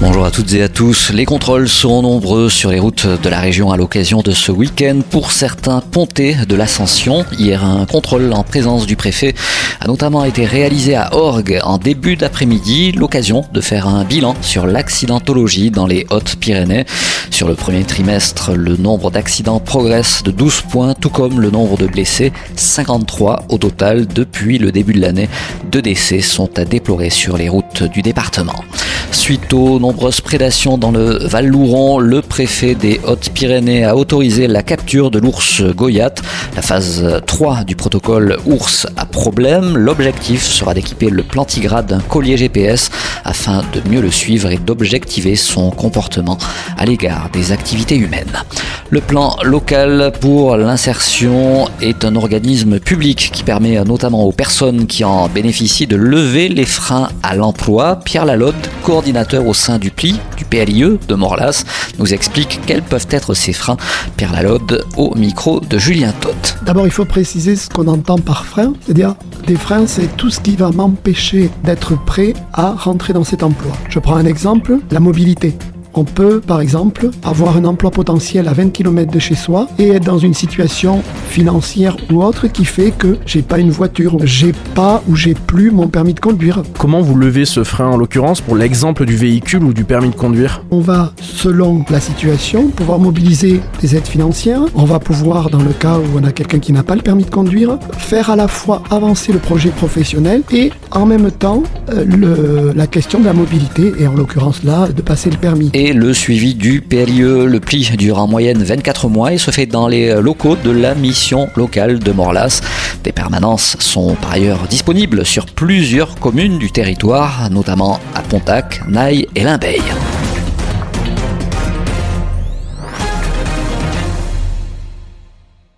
Bonjour à toutes et à tous. Les contrôles seront nombreux sur les routes de la région à l'occasion de ce week-end pour certains pontés de l'Ascension. Hier, un contrôle en présence du préfet a notamment été réalisé à Orgue en début d'après-midi, l'occasion de faire un bilan sur l'accidentologie dans les Hautes-Pyrénées. Sur le premier trimestre, le nombre d'accidents progresse de 12 points, tout comme le nombre de blessés, 53 au total depuis le début de l'année. Deux décès sont à déplorer sur les routes du département. Suite aux nombreuses prédations dans le Val-Louron, le préfet des Hautes-Pyrénées a autorisé la capture de l'ours Goyat. La phase 3 du protocole ours à problème. L'objectif sera d'équiper le plantigrade d'un collier GPS afin de mieux le suivre et d'objectiver son comportement à l'égard des activités humaines. Le plan local pour l'insertion est un organisme public qui permet notamment aux personnes qui en bénéficient de lever les freins à l'emploi. Pierre Lalode, au sein du PLI, du PLIE de Morlas, nous explique quels peuvent être ces freins. Pierre Lalode au micro de Julien Todt. D'abord, il faut préciser ce qu'on entend par frein, c'est-à-dire des freins, c'est tout ce qui va m'empêcher d'être prêt à rentrer dans cet emploi. Je prends un exemple, la mobilité. On peut, par exemple, avoir un emploi potentiel à 20 km de chez soi et être dans une situation financière ou autre qui fait que j'ai pas une voiture, j'ai pas ou j'ai plus mon permis de conduire. Comment vous levez ce frein en l'occurrence pour l'exemple du véhicule ou du permis de conduire? On va, selon la situation, pouvoir mobiliser des aides financières. On va pouvoir, dans le cas où on a quelqu'un qui n'a pas le permis de conduire, faire à la fois avancer le projet professionnel et en même temps euh, la question de la mobilité et en l'occurrence là de passer le permis. Et le suivi du PLIE, le pli dure en moyenne 24 mois et se fait dans les locaux de la mission locale de Morlas. Des permanences sont par ailleurs disponibles sur plusieurs communes du territoire, notamment à Pontac, Naï et Limbeil.